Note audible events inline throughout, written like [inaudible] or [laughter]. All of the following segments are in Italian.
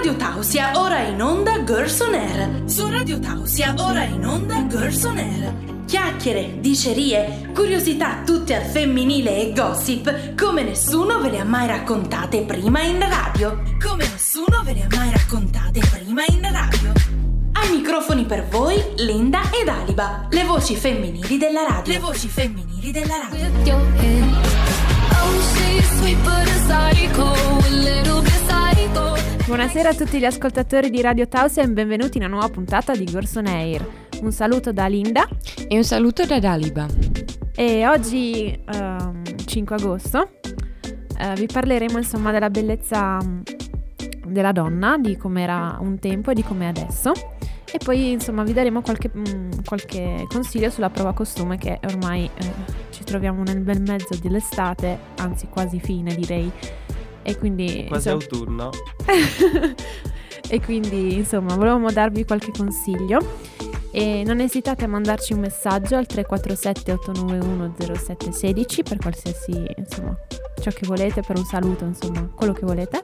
Radio Tausia, ora in onda Girls on Air. Su Radio Tausia, ora in onda Girls on Air. Chiacchiere, dicerie, curiosità tutte al femminile e gossip come nessuno ve le ha mai raccontate prima in radio. Come nessuno ve le ha mai raccontate prima in radio. Ai microfoni per voi Linda ed Aliba, le voci femminili della radio. Le voci femminili della radio. Oh, she's sweet but a psycho, a little bit psycho. Buonasera a tutti gli ascoltatori di Radio Tausia e benvenuti in una nuova puntata di Gorson Air. Un saluto da Linda E un saluto da Daliba. e oggi, ehm, 5 agosto, eh, vi parleremo insomma della bellezza mm, della donna, di com'era un tempo e di com'è adesso. E poi insomma vi daremo qualche, mm, qualche consiglio sulla prova costume che ormai eh, ci troviamo nel bel mezzo dell'estate, anzi quasi fine direi. E quindi... Quasi insomma- autunno. [laughs] e quindi insomma volevamo darvi qualche consiglio e non esitate a mandarci un messaggio al 347 891 0716 per qualsiasi insomma ciò che volete per un saluto insomma quello che volete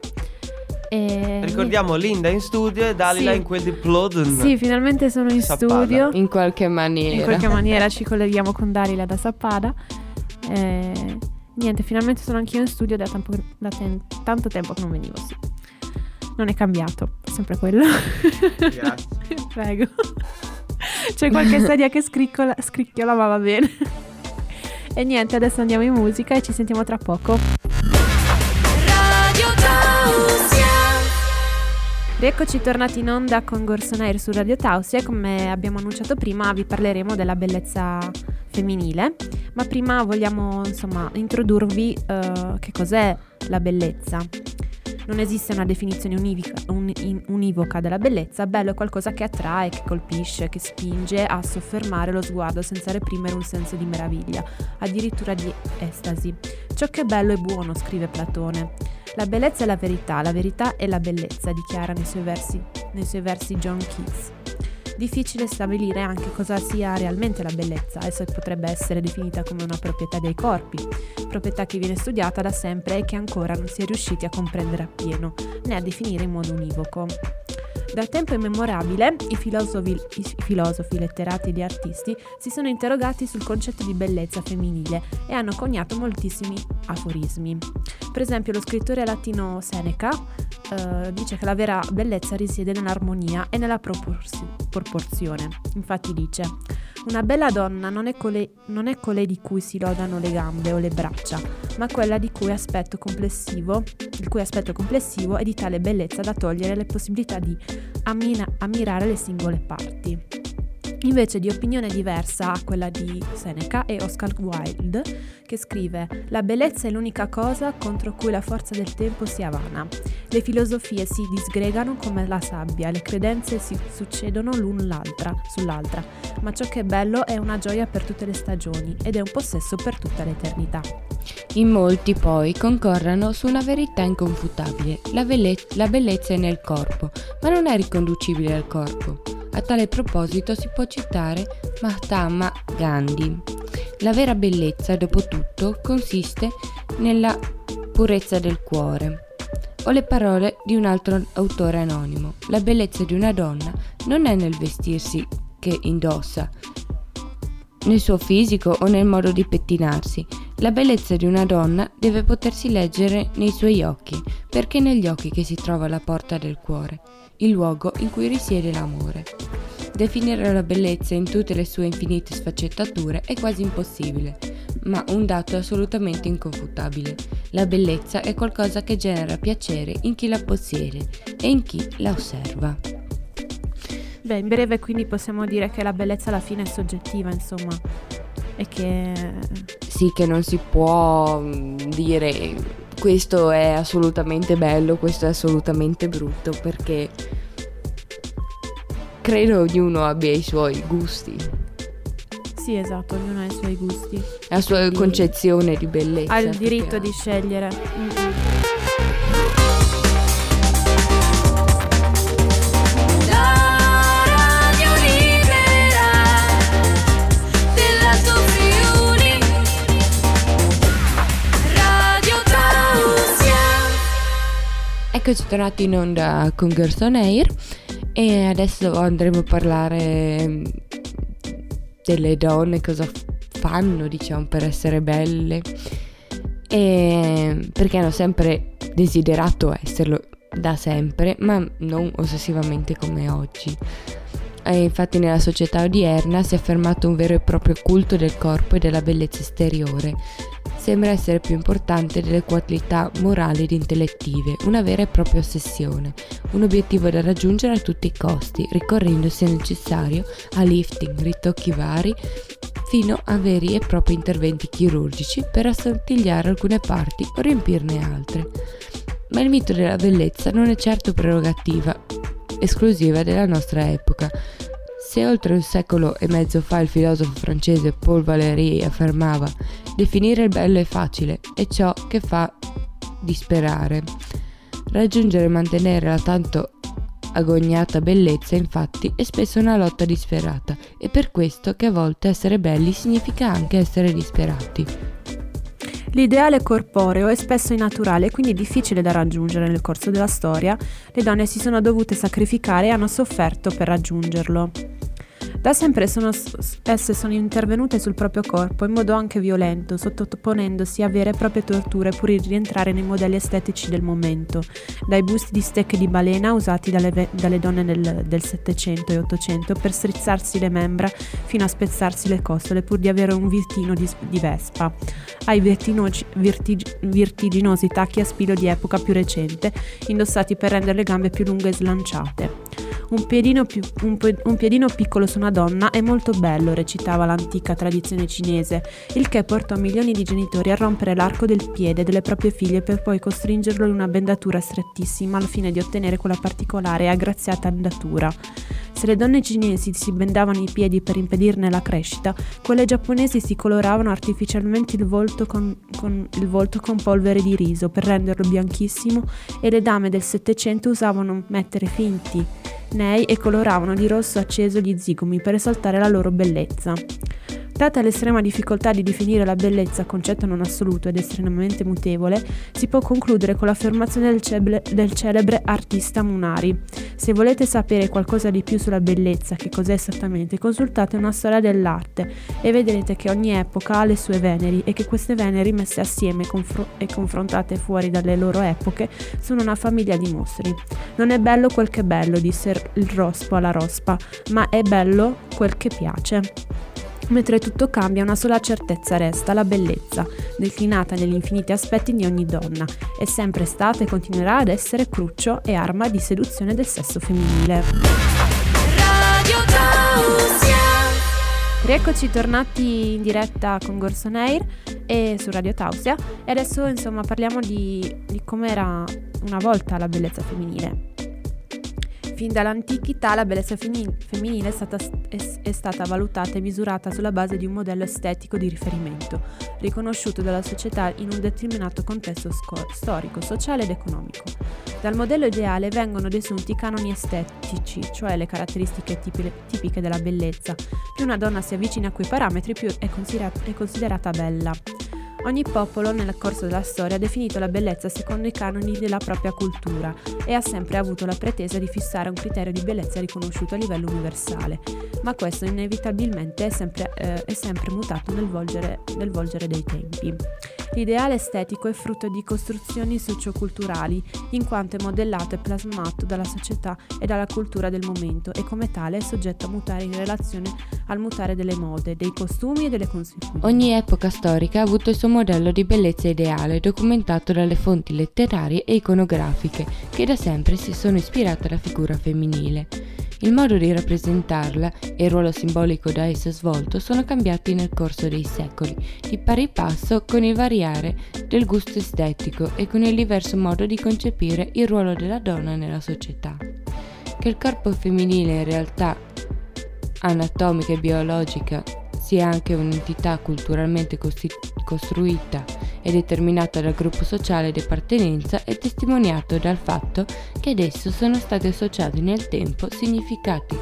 e Ricordiamo Linda in studio e Dalila Sì. in quel di Ploden. sì finalmente sono in Sappada. studio In qualche maniera. in qualche maniera [laughs] ci colleghiamo con Darila da Sappada e niente finalmente sono anch'io in studio da, tempo- da ten- tanto tempo che non venivo sì non è cambiato è sempre quello Grazie. [laughs] Prego. C'è qualche sedia che scriccola, scricchiola, ma va bene. E niente, adesso andiamo in musica e ci sentiamo tra poco. Rieccoci tornati in onda con Gorson Air su Radio Tausia e come abbiamo annunciato prima vi parleremo della bellezza femminile, ma prima vogliamo insomma introdurvi eh, che cos'è la bellezza. Non esiste una definizione univica- un- in- univoca della bellezza, bello è qualcosa che attrae, che colpisce, che spinge a soffermare lo sguardo senza reprimere un senso di meraviglia, addirittura di estasi. Ciò che è bello è buono, scrive Platone. La bellezza è la verità, la verità è la bellezza, dichiara nei suoi versi, nei suoi versi John Keats. Difficile stabilire anche cosa sia realmente la bellezza, essa potrebbe essere definita come una proprietà dei corpi, proprietà che viene studiata da sempre e che ancora non si è riusciti a comprendere appieno, né a definire in modo univoco. Da tempo immemorabile i filosofi, i filosofi, letterati ed artisti si sono interrogati sul concetto di bellezza femminile e hanno coniato moltissimi aforismi. Per esempio lo scrittore latino Seneca eh, dice che la vera bellezza risiede nell'armonia e nella proporsi- proporzione. Infatti dice una bella donna non è, cole- non è colei di cui si lodano le gambe o le braccia, ma quella di cui aspetto complessivo, il cui aspetto complessivo è di tale bellezza da togliere le possibilità di ammina- ammirare le singole parti. Invece di opinione diversa a quella di Seneca è Oscar Wilde che scrive La bellezza è l'unica cosa contro cui la forza del tempo sia vana. Le filosofie si disgregano come la sabbia, le credenze si succedono l'una l'altra, sull'altra, ma ciò che è bello è una gioia per tutte le stagioni ed è un possesso per tutta l'eternità. In molti poi concorrono su una verità inconfutabile. La, belle- la bellezza è nel corpo, ma non è riconducibile al corpo. A tale proposito si può citare Mahatma Gandhi. La vera bellezza, dopo tutto, consiste nella purezza del cuore. O le parole di un altro autore anonimo. La bellezza di una donna non è nel vestirsi che indossa, nel suo fisico o nel modo di pettinarsi. La bellezza di una donna deve potersi leggere nei suoi occhi, perché è negli occhi che si trova la porta del cuore, il luogo in cui risiede l'amore. Definire la bellezza in tutte le sue infinite sfaccettature è quasi impossibile, ma un dato è assolutamente inconfutabile. La bellezza è qualcosa che genera piacere in chi la possiede e in chi la osserva. Beh, in breve quindi possiamo dire che la bellezza alla fine è soggettiva, insomma, e che Sì, che non si può mm, dire questo è assolutamente bello, questo è assolutamente brutto, perché credo ognuno abbia i suoi gusti, sì, esatto, ognuno ha i suoi gusti. la sua Quindi concezione di bellezza. Ha il diritto di scegliere. Mm-mm. Eccoci tornati in onda con Girls on Air e adesso andremo a parlare mm, delle donne, cosa fanno diciamo per essere belle e perché hanno sempre desiderato esserlo da sempre ma non ossessivamente come oggi. E infatti nella società odierna si è affermato un vero e proprio culto del corpo e della bellezza esteriore sembra essere più importante delle qualità morali ed intellettive, una vera e propria ossessione, un obiettivo da raggiungere a tutti i costi, ricorrendo se necessario a lifting, ritocchi vari, fino a veri e propri interventi chirurgici per assottigliare alcune parti o riempirne altre. Ma il mito della bellezza non è certo prerogativa esclusiva della nostra epoca, se oltre un secolo e mezzo fa il filosofo francese Paul Valéry affermava definire il bello è facile, è ciò che fa disperare. Raggiungere e mantenere la tanto agognata bellezza, infatti, è spesso una lotta disperata, e per questo che a volte essere belli significa anche essere disperati. L'ideale corporeo è spesso innaturale e quindi difficile da raggiungere nel corso della storia. Le donne si sono dovute sacrificare e hanno sofferto per raggiungerlo. Da sempre sono, esse sono intervenute sul proprio corpo in modo anche violento, sottoponendosi a vere e proprie torture pur di rientrare nei modelli estetici del momento, dai busti di stecche di balena usati dalle, dalle donne del, del 700 e 800 per strizzarsi le membra fino a spezzarsi le costole pur di avere un virtino di, di vespa, ai vertig, vertiginosi tacchi a spillo di epoca più recente, indossati per rendere le gambe più lunghe e slanciate. Un piedino, più, un, un piedino, piccolo una donna è molto bello, recitava l'antica tradizione cinese, il che portò milioni di genitori a rompere l'arco del piede delle proprie figlie per poi costringerlo in una bendatura strettissima al fine di ottenere quella particolare e aggraziata andatura. Se le donne cinesi si bendavano i piedi per impedirne la crescita, quelle giapponesi si coloravano artificialmente il volto con, con, il volto con polvere di riso per renderlo bianchissimo e le dame del Settecento usavano mettere finti nei e coloravano di rosso acceso gli zigomi per esaltare la loro bellezza. Data l'estrema difficoltà di definire la bellezza, concetto non assoluto ed estremamente mutevole, si può concludere con l'affermazione del, ceble, del, celebre artista Munari. Se volete sapere qualcosa di più sulla bellezza, che cos'è esattamente, consultate una storia dell'arte e vedrete che ogni epoca ha le sue veneri e che queste veneri messe assieme confro- e confrontate fuori dalle loro epoche sono una famiglia di mostri. Non è bello quel che è bello, disse il rospo alla rospa, ma è bello quel che piace. Mentre tutto cambia, una sola certezza resta, la bellezza, declinata negli infiniti aspetti di ogni donna. È sempre stata e continuerà ad essere cruccio e arma di seduzione del sesso femminile. Radio Tausia. Rieccoci tornati in diretta con Gorson Air e su Radio Tausia e adesso insomma parliamo di, di com'era una volta la bellezza femminile. Fin dall'antichità la bellezza femminile è stata, è, stata, valutata e misurata sulla base di un modello estetico di riferimento, riconosciuto dalla società in un determinato contesto storico, sociale ed economico. Dal modello ideale vengono desunti i canoni estetici, cioè le caratteristiche tipi- tipiche della bellezza. Più una donna si avvicina a quei parametri, più è, considerata, è considerata bella. Ogni popolo nel corso della storia ha definito la bellezza secondo i canoni della propria cultura e ha sempre avuto la pretesa di fissare un criterio di bellezza riconosciuto a livello universale, ma questo inevitabilmente è sempre, eh, è sempre mutato nel volgere, nel volgere dei tempi. L'ideale estetico è frutto di costruzioni socioculturali, in quanto è modellato e plasmato dalla società e dalla cultura del momento e come tale è soggetto a mutare in relazione al mutare delle mode, dei costumi e delle consuetudini. Ogni epoca storica ha avuto il suo modello di bellezza ideale, documentato dalle fonti letterarie e iconografiche, che da sempre si sono ispirate alla figura femminile. Il modo di rappresentarla e il ruolo simbolico da essa svolto sono cambiati nel corso dei secoli, di pari passo con il variare del gusto estetico e con il diverso modo di concepire il ruolo della donna nella società. Che il corpo femminile in realtà anatomica e biologica sia anche un'entità culturalmente costruita e determinata dal gruppo sociale di appartenenza è testimoniato dal fatto che ad esso sono stati associati nel tempo significati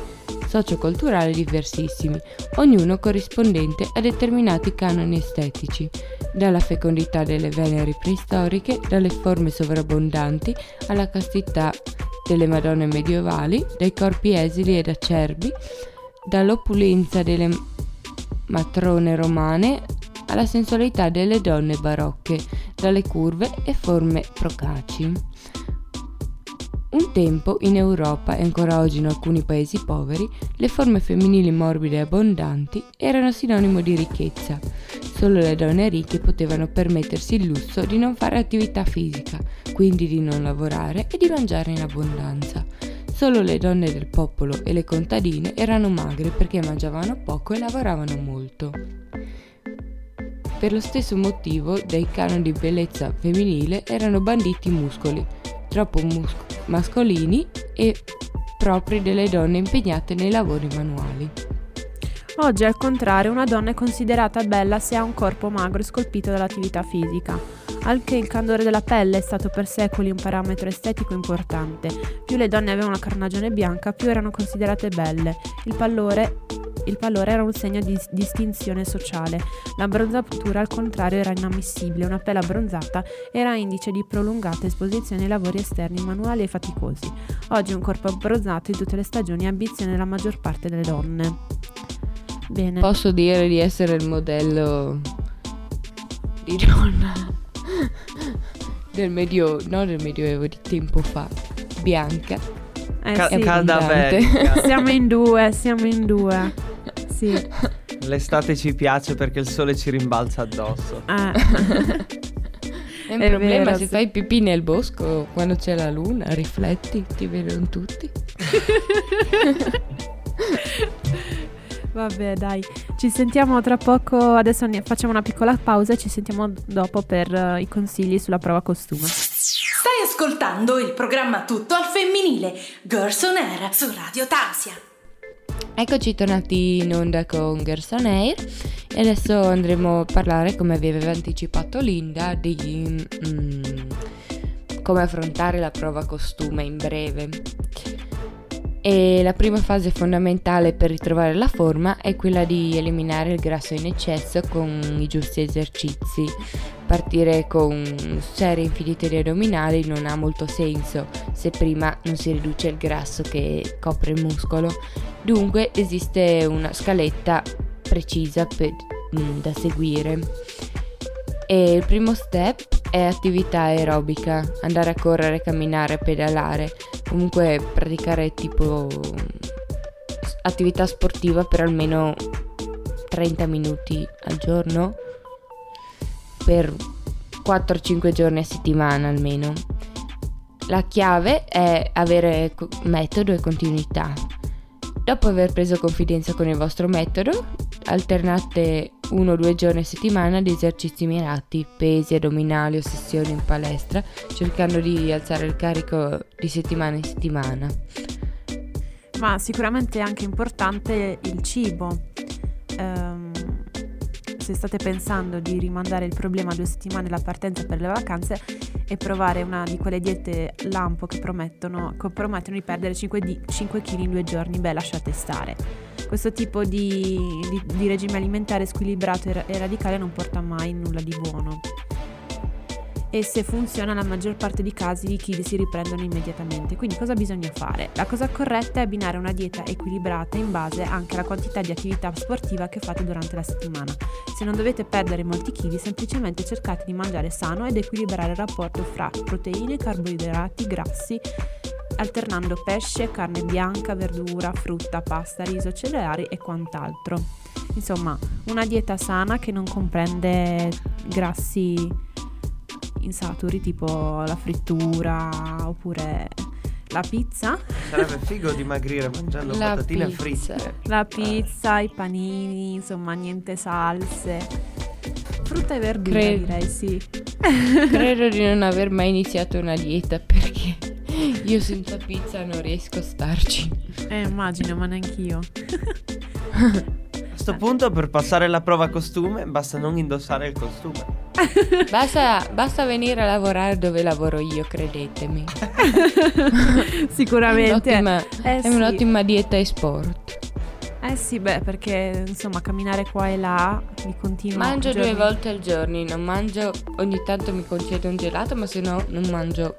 socioculturali diversissimi, ognuno corrispondente a determinati canoni estetici, dalla fecondità delle veneri preistoriche, dalle forme sovrabbondanti alla castità delle madonne medievali, dai corpi esili ed acerbi, dall'opulenza delle matrone romane alla sensualità delle donne barocche, dalle curve e forme procaci. Un tempo in Europa e ancora oggi in alcuni paesi poveri, le forme femminili morbide e abbondanti erano sinonimo di ricchezza. Solo le donne ricche potevano permettersi il lusso di non fare attività fisica, quindi di non lavorare e di mangiare in abbondanza. Solo le donne del popolo e le contadine erano magre perché mangiavano poco e lavoravano molto. Per lo stesso motivo, dai canoni di bellezza femminile erano banditi i muscoli, troppo mus- mascolini e propri delle donne impegnate nei lavori manuali. Oggi, al contrario, una donna è considerata bella se ha un corpo magro e scolpito dall'attività fisica. Anche il candore della pelle è stato per secoli un parametro estetico importante. Più le donne avevano la carnagione bianca, più erano considerate belle. Il pallore, il pallore era un segno di distinzione sociale. La bronzatura, al contrario, era inammissibile. Una pelle abbronzata era indice di prolungata esposizione ai lavori esterni manuali e faticosi. Oggi un corpo abbronzato in tutte le stagioni è ambizione della maggior parte delle donne. Bene. Posso dire di essere il modello di donna del medio, no del medioevo, di tempo fa, bianca. Eh, Ca- sì. cadaverica. [laughs] Siamo in due, siamo in due. Sì. L'estate ci piace perché il sole ci rimbalza addosso. Ah. [laughs] È un È problema vero, se sì. fai pipì nel bosco quando c'è la luna, rifletti, ti vedono tutti. [laughs] Vabbè, dai. Ci sentiamo tra poco. Adesso facciamo una piccola pausa e ci sentiamo dopo per eh, i consigli sulla prova costume. Stai ascoltando il programma Tutto al femminile, Girls on Air su Radio Tausia. Eccoci tornati in onda con Gerson Air e adesso andremo a parlare, come vi aveva anticipato Linda, di mm, come affrontare la prova costume in breve. E la prima fase fondamentale per ritrovare la forma è quella di eliminare il grasso in eccesso con i giusti esercizi. Partire con serie infinite di addominali non ha molto senso se prima non si riduce il grasso che copre il muscolo. Dunque esiste una scaletta precisa per- mm, da seguire. E il primo step è attività aerobica, andare a correre, camminare, pedalare, comunque praticare tipo attività sportiva per almeno 30 minuti al giorno per 4-5 giorni a settimana almeno. La chiave è avere metodo e continuità. Dopo aver preso confidenza con il vostro metodo, alternate uno o due giorni a settimana di esercizi mirati, pesi, addominali o sessioni in palestra, cercando di alzare il carico di settimana in settimana. Ma sicuramente è anche importante il cibo. Ehm, se state pensando di rimandare il problema a due settimane la partenza per le vacanze e provare una di quelle diete lampo che promettono, che promettono di perdere 5, kg in due giorni, beh lasciate stare. Questo tipo di, di- di regime alimentare squilibrato e, ra- radicale non porta mai nulla di buono. E se funziona, nella maggior parte dei casi i chili si riprendono immediatamente. Quindi cosa bisogna fare? La cosa corretta è abbinare una dieta equilibrata in base anche alla quantità di attività sportiva che fate durante la settimana. Se non dovete perdere molti chili, semplicemente cercate di mangiare sano ed equilibrare il rapporto fra proteine, carboidrati, grassi, alternando pesce, carne bianca, verdura, frutta, pasta, riso, cereali e quant'altro. Insomma, una dieta sana che non comprende grassi insaturi tipo la frittura oppure la pizza, Sarebbe figo dimagrire mangiando La patatine pizza. fritte. la pizza, i panini, insomma niente salse. Frutta e verdura Cre- direi sì. Credo di non aver mai iniziato una dieta perché io senza pizza non riesco a starci. Eh, immagino, ma neanch'io. [laughs] A sto punto per passare la prova costume basta non indossare il costume. [laughs] Basta, basta venire a lavorare dove lavoro io, credetemi. [laughs] Sicuramente. Un'ottima- Eh, è sì. un'ottima dieta e sport. Eh sì, beh, perché insomma camminare qua e là di continuo. Mangio giorni- due volte al giorno, non mangio, ogni tanto mi concedo un gelato, ma se no non mangio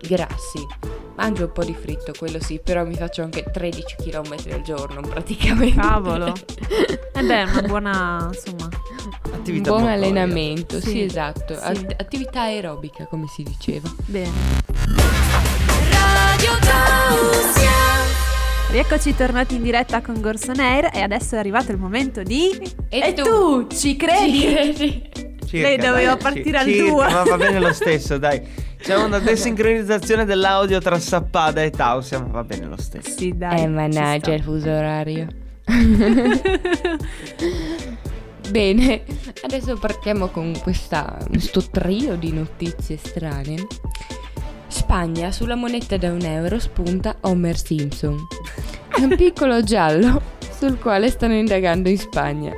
grassi. Mangio un po' di fritto, quello sì, però mi faccio anche 13 km al giorno [laughs] praticamente. Cavolo. Eh beh, è una buona, insomma. Un Attività buon motoria. allenamento, sì, Sì, esatto. sì. At- attività aerobica, come si diceva. Bene. Radio Tausia. Rieccoci tornati in diretta con Gorson Air e adesso è arrivato il momento di... E tu, ci credi? Ci credi? Circa, Lei doveva dai, partire al circa, duo. Ma va bene lo stesso, dai. C'è una desincronizzazione dell'audio tra Sappada e Tausia, ma va bene lo stesso. Sì, dai. Eh, mannaggia il fuso orario. [laughs] Bene, adesso partiamo con questa, questo trio di notizie strane. Spagna, sulla moneta da un euro spunta Homer Simpson. È un piccolo giallo sul quale stanno indagando in Spagna.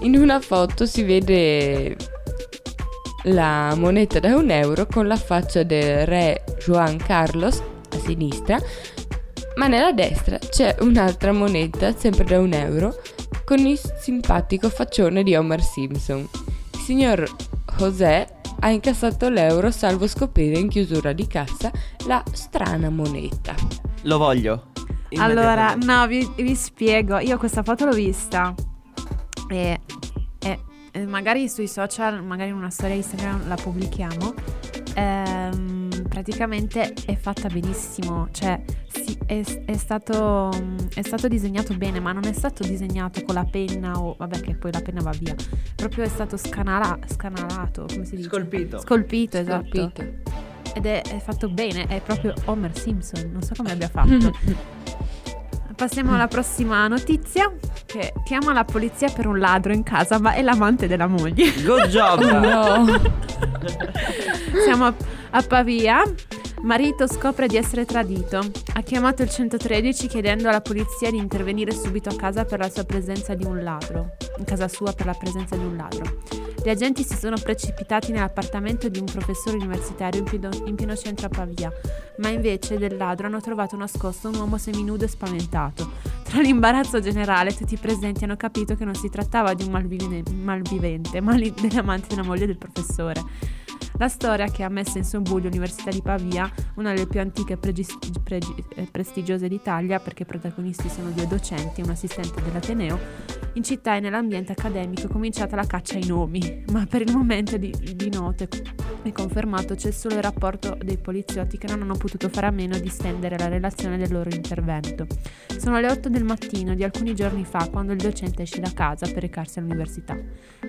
In una foto si vede la moneta da un euro con la faccia del re Juan Carlos a sinistra, ma nella destra c'è un'altra moneta, sempre da un euro, con il simpatico faccione di Homer Simpson. Il signor José ha incassato l'euro salvo scoprire in chiusura di cassa la strana moneta. Lo voglio. Allora, no, vi, vi spiego. Io questa foto l'ho vista. E, e- e magari sui social, magari in una storia Instagram la pubblichiamo. Ehm, praticamente è fatta benissimo. Cioè, sì, è, è stato, è stato disegnato bene, ma non è stato disegnato con la penna o... Vabbè che poi la penna va via. Proprio è stato scanala- scanalato, come si dice? Scolpito. Scolpito, esatto. Scolpito. Ed è, è fatto bene, è proprio Homer Simpson, non so come abbia fatto. [laughs] Passiamo alla prossima notizia che chiama la polizia per un ladro in casa, ma è l'amante della moglie. Good job. [laughs] Oh no! Siamo a, a Pavia. Marito scopre di essere tradito. Ha chiamato il 113 chiedendo alla polizia di intervenire subito a casa per la sua presenza di un ladro. In casa sua per la presenza di un ladro. Gli agenti si sono precipitati nell'appartamento di un professore universitario in pieno, in pieno centro a Pavia, ma invece del ladro hanno trovato nascosto un uomo seminudo e spaventato. Tra l'imbarazzo generale, tutti i presenti hanno capito che non si trattava di un malvivene- malvivente, ma dell'amante della moglie del professore. La storia che ha messo in subbuglio l'Università di Pavia, una delle più antiche e pregis- pregi- eh, prestigiose d'Italia, perché i protagonisti sono due docenti e un assistente dell'Ateneo, in città e nell'ambiente accademico è cominciata la caccia ai nomi, ma per il momento di, di note è confermato c'è solo il rapporto dei poliziotti che non hanno potuto fare a meno di stendere la relazione del loro intervento. Sono le 8 del mattino di alcuni giorni fa quando il docente esce da casa per recarsi all'università.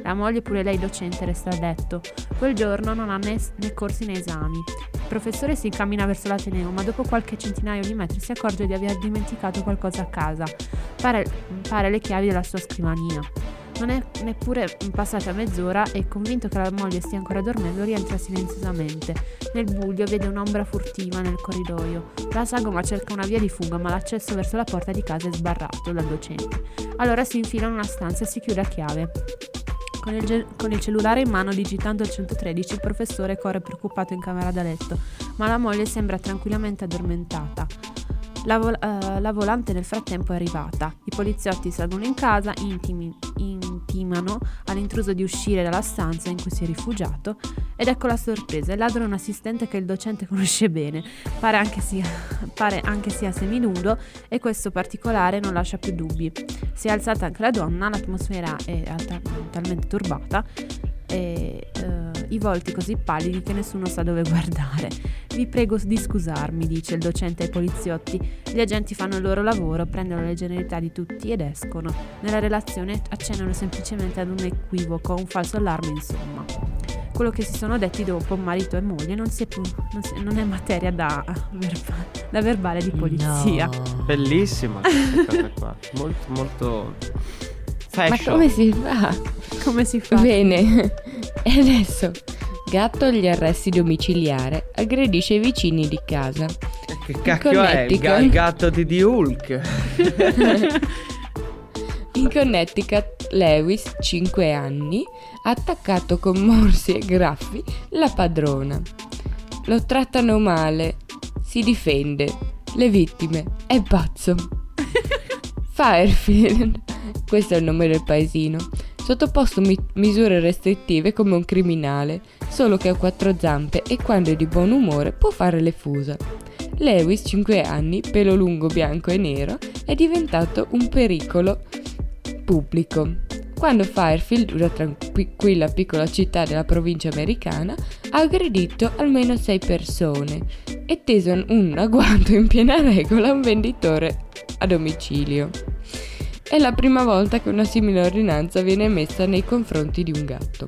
La moglie, pure lei docente, resta a letto. Quel giorno non ha né, né corsi né esami. Il professore si incammina verso l'Ateneo, ma dopo qualche centinaio di metri si accorge di aver dimenticato qualcosa a casa. Pare, pare le chiavi della sua scrivania. Non è neppure passata mezz'ora e, convinto che la moglie stia ancora dormendo, rientra silenziosamente. Nel buio vede un'ombra furtiva nel corridoio. La sagoma cerca una via di fuga, ma l'accesso verso la porta di casa è sbarrato dal docente. Allora si infila in una stanza e si chiude a chiave. Con il, ge- con il cellulare in mano, digitando il 113, il professore corre preoccupato in camera da letto, ma la moglie sembra tranquillamente addormentata. La, vol- eh, la volante nel frattempo è arrivata. I poliziotti salgono in casa, intimi- intimano all'intruso di uscire dalla stanza in cui si è rifugiato ed ecco la sorpresa. Il ladro è un assistente che il docente [laughs] conosce bene, pare anche sia, pare anche sia seminudo e questo particolare non lascia più dubbi. Si è alzata anche la donna, l'atmosfera è alta- talmente turbata e eh, i volti così pallidi che nessuno sa dove [laughs] guardare. Vi prego di scusarmi, dice il docente ai poliziotti. Gli agenti fanno il loro lavoro, prendono le generalità di tutti ed escono. Nella relazione accennano semplicemente ad un equivoco, un falso allarme, insomma. Quello che si sono detti dopo, marito e moglie, non, si è più, non, si- non è materia da, verba- [laughs] da verbale di polizia. Bellissima questa cosa qua. Molto, molto. Ma Fashion. come si fa? Come si fa? Bene, [laughs] e adesso gatto agli arresti domiciliare aggredisce i vicini di casa. Che cacchio è? Il, ga- il gatto di, di Hulk. [laughs] In Connecticut Lewis, 5 anni, ha attaccato con morsi e graffi la padrona. Lo trattano male, si difende. Le vittime è pazzo. [laughs] Firefield, questo è il nome del paesino, sottoposto mi- misure restrittive come un criminale, solo che ha quattro zampe e quando è di buon umore può fare le fusa. Lewis, 5 anni, pelo lungo bianco e nero, è diventato un pericolo pubblico. Quando Firefield, una tranquilla piccola città della provincia americana, ha aggredito almeno 6 persone e teso un agguanto in piena regola a un venditore a domicilio. È la prima volta che una simile ordinanza viene emessa nei confronti di un gatto.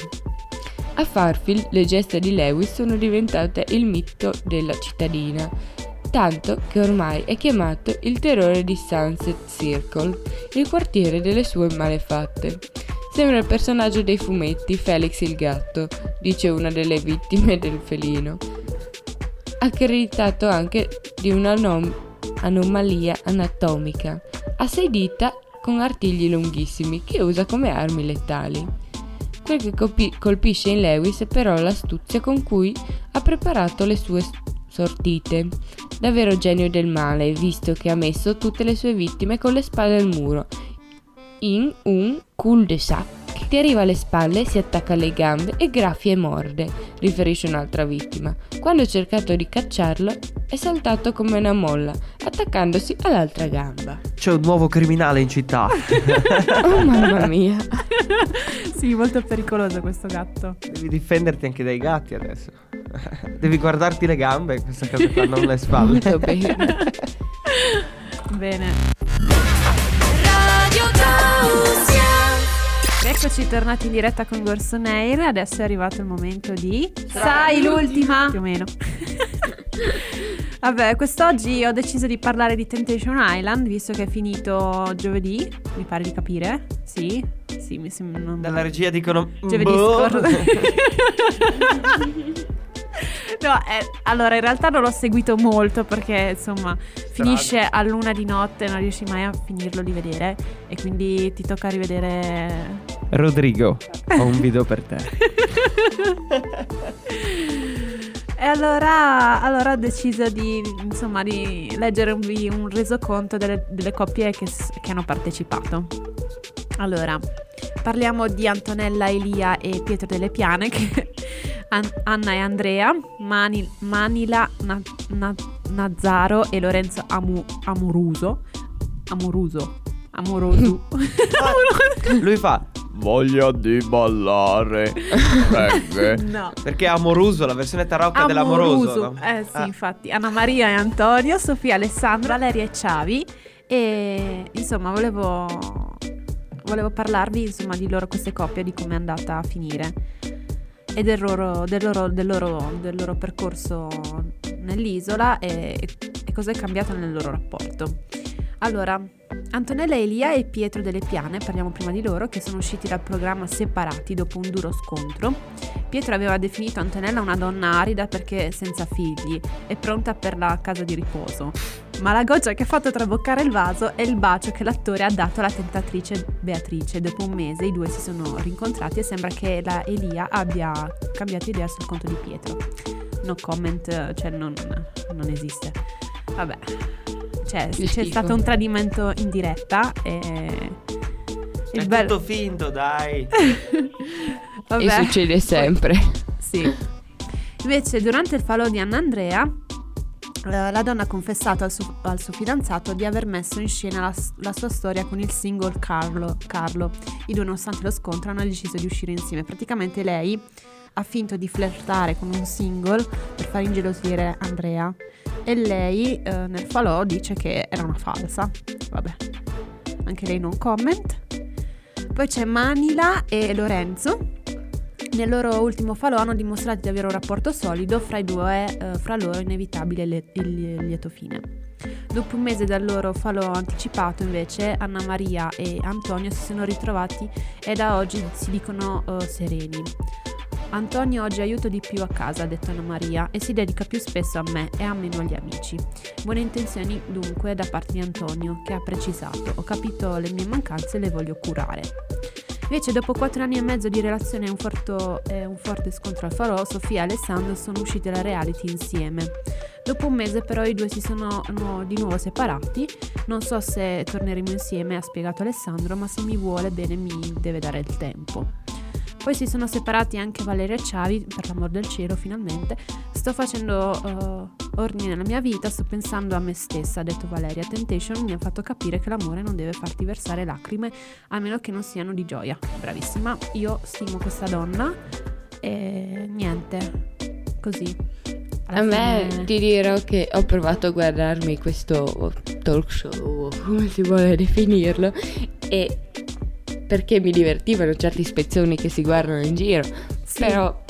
A Farfield le gesta di Lewis sono diventate il mito della cittadina, tanto che ormai è chiamato il terrore di Sunset Circle, il quartiere delle sue malefatte. Sembra il personaggio dei fumetti Felix il gatto, dice una delle vittime del felino. Accreditato anche di un'anomalia anatomica. Ha sei dita con artigli lunghissimi che usa come armi lettali. Quel che colpi- colpisce in Lewis è però l'astuzia con cui ha preparato le sue sortite. Davvero genio del male, visto che ha messo tutte le sue vittime con le spalle al muro, in un cul-de-sac. Ti arriva alle spalle, si attacca alle gambe e graffia e morde, riferisce un'altra vittima. Quando ho cercato di cacciarlo, è saltato come una molla, attaccandosi all'altra gamba. C'è un nuovo criminale in città. [laughs] Oh mamma mia! [laughs] sì, molto pericoloso questo gatto. Devi difenderti anche dai gatti adesso. [laughs] Devi guardarti le gambe in questa cosa qua, non le spalle. Molto bene. Bene. Radio Tausia. Eccoci tornati in diretta con Gorso Nair. Adesso è arrivato il momento di. Sai l'ultima? Più o meno. [laughs] Vabbè, quest'oggi ho deciso di parlare di Temptation Island, visto che è finito giovedì, mi pare di capire. Sì, sì, mi sembra. non- Dalla regia dicono... Giovedì "Boh". scorso. [laughs] [laughs] No, eh, allora in realtà non l'ho seguito molto perché insomma finisce a luna di notte, non riesci mai a finirlo di vedere e quindi ti tocca rivedere Rodrigo, ho un video per te. [laughs] E allora, allora ho deciso di, insomma, di leggervi un resoconto delle, delle coppie che, che hanno partecipato. Allora, parliamo di Antonella Elia e Pietro delle Piane, [laughs] che- An- Anna e Andrea, Mani- Manila Na- Na- Nazzaro e Lorenzo Amu- Amoruso. Amoruso. Amoroso. [laughs] Lui fa... Voglia di ballare. Reggae. no. Perché è amoroso, la versione tarocca dell'amoroso. no? Eh sì, Ah. infatti. Anna Maria e Antonio, Sofia Alessandra, Valeria e Ciavi. E insomma, volevo, volevo parlarvi insomma di loro queste coppie, di come è andata a finire e del loro, del loro, del loro, del loro percorso nell'isola e, e cosa è cambiato nel loro rapporto. Allora, Antonella Elia e Pietro delle Piane, parliamo prima di loro, che sono usciti dal programma separati dopo un duro scontro. Pietro aveva definito Antonella una donna arida perché senza figli e pronta per la casa di riposo. Ma la goccia che ha fatto traboccare il vaso è il bacio che l'attore ha dato alla tentatrice Beatrice. Dopo un mese i due si sono rincontrati e sembra che la Elia abbia cambiato idea sul conto di Pietro. No comment, cioè non, non esiste. Vabbè, cioè, c'è schifo. stato un tradimento in diretta e... È il bel- tutto finto, dai. [laughs] Vabbè. E succede sempre. Sì. Invece, durante il falò di Anna Andrea, la donna ha confessato al suo, al suo fidanzato di aver messo in scena la, la sua storia con il single Carlo, Carlo. I due, nonostante lo scontro, hanno deciso di uscire insieme. Praticamente lei ha finto di flirtare con un single per far ingelosire Andrea e lei eh, nel falò dice che era una falsa. Vabbè, anche lei non comment. Poi c'è Manila e Lorenzo. Nel loro ultimo falò hanno dimostrato di avere un rapporto solido, fra i due, eh, fra loro è inevitabile il, il lieto fine. Dopo un mese dal loro falò anticipato, invece, Anna Maria e Antonio si sono ritrovati e da oggi si dicono eh, sereni. Antonio oggi aiuto di più a casa, ha detto Anna Maria, e si dedica più spesso a me e a meno agli amici. Buone intenzioni dunque da parte di Antonio, che ha precisato: Ho capito le mie mancanze e le voglio curare. Invece dopo quattro anni e mezzo di relazione e un, forto- e un forte scontro al farò, Sofia e Alessandro sono usciti dalla reality insieme. Dopo un mese però i due si sono no- di nuovo separati, non so se torneremo insieme, ha spiegato Alessandro, ma se mi vuole bene mi deve dare il tempo. Poi si sono separati anche Valeria e Ciavi, per l'amor del cielo, finalmente. Sto facendo uh, ordine nella mia vita, sto pensando a me stessa, ha detto Valeria. Temptation mi ha fatto capire che l'amore non deve farti versare lacrime, a meno che non siano di gioia. Bravissima, io stimo questa donna e niente, così. A me ti dirò che ho provato a guardarmi questo talk show, come si vuole definirlo, e perché mi divertivano certi spezzoni che si guardano in giro, Sì. però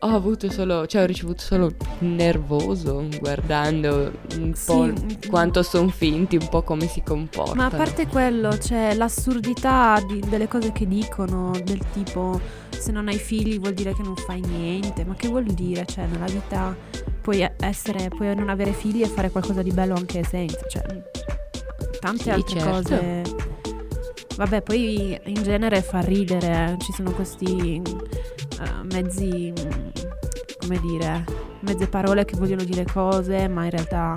ho avuto solo, cioè ho ricevuto solo nervoso guardando un Sì, po' un- quanto sono finti, un po' come si comportano. Ma a parte quello, c'è l'assurdità di- delle cose che dicono, del tipo se non hai figli vuol dire che non fai niente, ma che vuol dire? Cioè, nella vita puoi essere, puoi non avere figli e fare qualcosa di bello anche senza, cioè tante Sì, altre certo. cose. Vabbè, poi in genere fa ridere, eh, ci sono questi eh, mezzi, mm, come dire, mezze parole che vogliono dire cose, ma in realtà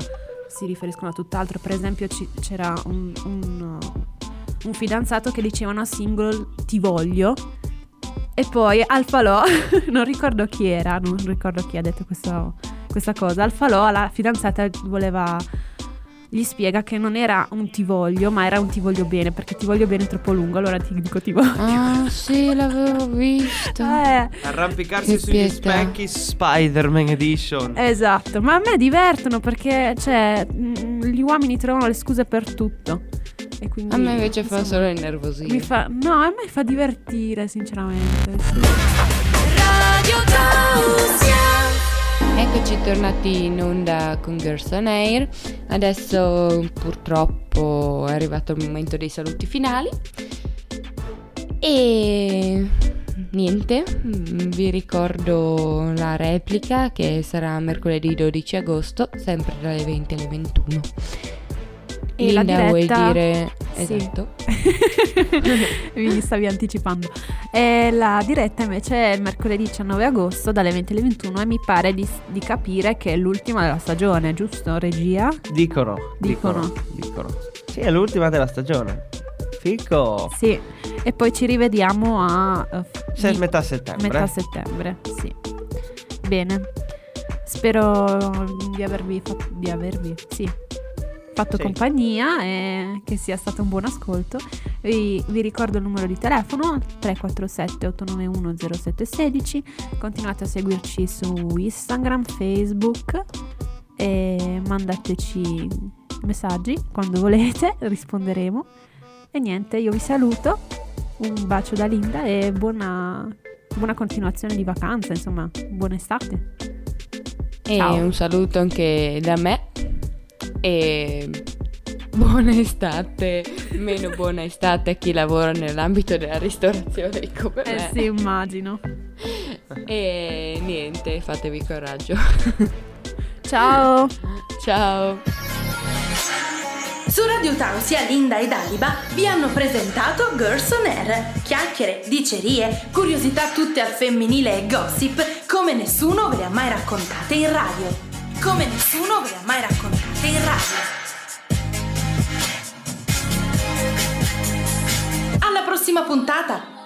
si riferiscono a tutt'altro. Per esempio ci- c'era un, un, uh, un fidanzato che diceva una single ti voglio e poi al falò, [laughs] non ricordo chi era, non ricordo chi ha detto questo- questa cosa, al falò alla fidanzata voleva... Gli spiega che non era un ti voglio, ma era un ti voglio bene, perché ti voglio bene è troppo lungo, allora ti dico ti voglio. Ah, sì, l'avevo visto. [laughs] Eh, Arrampicarsi sugli pietà. specchi Spider-Man Edition. esatto, ma a me divertono perché cioè, mm, gli uomini trovano le scuse per tutto. E quindi, A me invece fa insomma, solo innervosire. mi fa, No, a me fa divertire, sinceramente. sì. Radio Tausia. Eccoci tornati in onda con Girls on Air. Adesso purtroppo è arrivato il momento dei saluti finali. E niente, mm, vi ricordo la replica che sarà mercoledì 12 agosto, sempre dalle 20 alle 21. E la Linda, vuoi diretta- dire Sì. esatto? [laughs] Mi stavi anticipando. E la diretta invece è il mercoledì 19 agosto dalle 20 alle 21 e mi pare di, di capire che è l'ultima della stagione, giusto regia? Dicono, Dicono. dicono. Sì, è l'ultima della stagione. Fico. Sì. E poi ci rivediamo a Se- di- metà settembre. metà settembre, sì. Bene. Spero di avervi fatto, di avervi, sì, fatto Sì. compagnia e che sia stato un buon ascolto. Vi, vi ricordo il numero di telefono 347 891 0716. Continuate a seguirci su Instagram, Facebook e mandateci messaggi quando volete, [laughs] risponderemo. E niente, io vi saluto. Un bacio da Linda e buona, buona continuazione di vacanza, insomma, buona estate. E Ciao. un saluto anche da me. E buona estate, meno buona estate a chi lavora nell'ambito della ristorazione come Eh me. sì, immagino. E niente, fatevi coraggio. Ciao! Ciao. Su Radio Tausia, Linda ed Aliba vi hanno presentato Girls on Air. Chiacchiere, dicerie, curiosità tutte al femminile e gossip come nessuno ve le ha mai raccontate in radio. Come nessuno ve le ha mai raccontate radio. Alla prossima puntata!